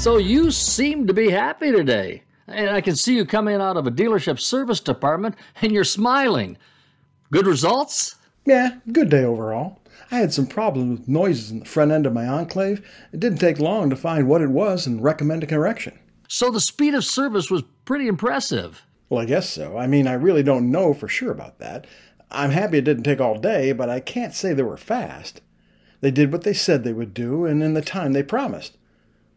So you seem to be happy today. And I can see you coming out of a dealership service department and you're smiling. Good results? Yeah, good day overall. I had some problems with noises in the front end of my enclave. It didn't take long to find what it was and recommend a correction. So the speed of service was pretty impressive. Well, I guess so. I mean, I really don't know for sure about that. I'm happy it didn't take all day, but I can't say they were fast. They did what they said they would do and in the time they promised.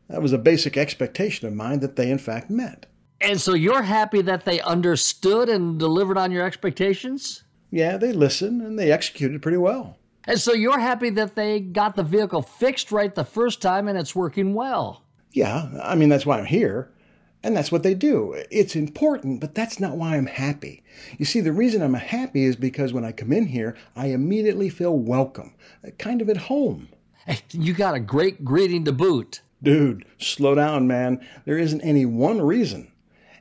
That was a basic expectation of mine that they in fact met. And so you're happy that they understood and delivered on your expectations? Yeah, they listened and they executed pretty well. And so you're happy that they got the vehicle fixed right the first time and it's working well? Yeah, I mean, that's why I'm here. And that's what they do. It's important, but that's not why I'm happy. You see, the reason I'm happy is because when I come in here, I immediately feel welcome, kind of at home. You got a great greeting to boot. Dude, slow down, man. There isn't any one reason.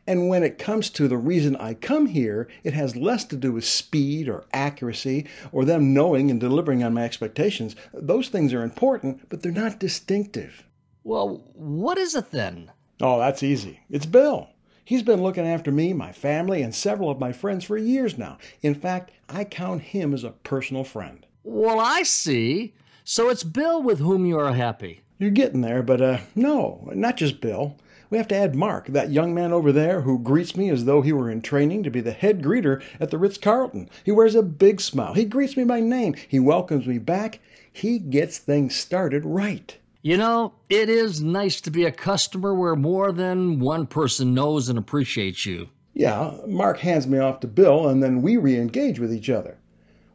And when it comes to the reason I come here, it has less to do with speed or accuracy or them knowing and delivering on my expectations. Those things are important, but they're not distinctive. Well, what is it then? Oh, that's easy. It's Bill. He's been looking after me, my family, and several of my friends for years now. In fact, I count him as a personal friend. Well, I see. So it's Bill with whom you are happy. You're getting there, but uh, no, not just Bill. We have to add Mark, that young man over there who greets me as though he were in training to be the head greeter at the Ritz Carlton. He wears a big smile. He greets me by name. He welcomes me back. He gets things started right. You know, it is nice to be a customer where more than one person knows and appreciates you. Yeah, Mark hands me off to Bill, and then we re engage with each other.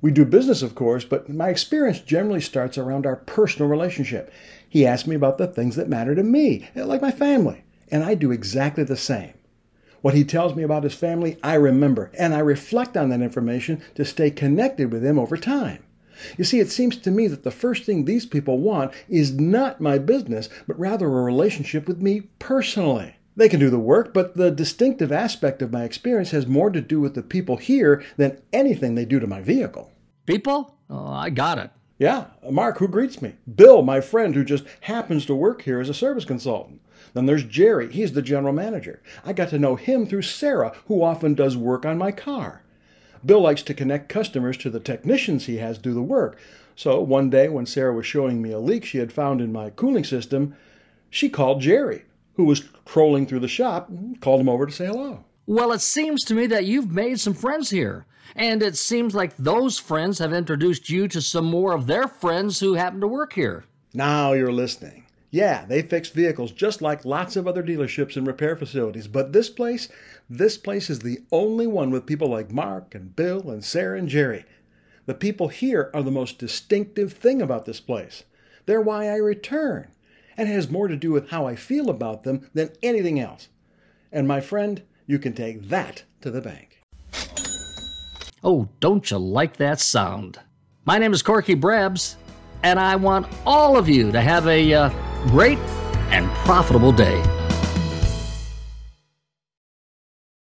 We do business, of course, but my experience generally starts around our personal relationship. He asks me about the things that matter to me, like my family, and I do exactly the same. What he tells me about his family, I remember, and I reflect on that information to stay connected with him over time. You see, it seems to me that the first thing these people want is not my business, but rather a relationship with me personally. They can do the work, but the distinctive aspect of my experience has more to do with the people here than anything they do to my vehicle. People? Oh, I got it. Yeah, Mark, who greets me. Bill, my friend, who just happens to work here as a service consultant. Then there's Jerry, he's the general manager. I got to know him through Sarah, who often does work on my car. Bill likes to connect customers to the technicians he has do the work. So one day when Sarah was showing me a leak she had found in my cooling system, she called Jerry, who was trolling through the shop, called him over to say hello. Well, it seems to me that you've made some friends here. And it seems like those friends have introduced you to some more of their friends who happen to work here. Now you're listening. Yeah, they fix vehicles just like lots of other dealerships and repair facilities, but this place, this place is the only one with people like Mark and Bill and Sarah and Jerry. The people here are the most distinctive thing about this place. They're why I return, and it has more to do with how I feel about them than anything else. And my friend, you can take that to the bank. Oh, don't you like that sound? My name is Corky Brabs, and I want all of you to have a uh, great and profitable day.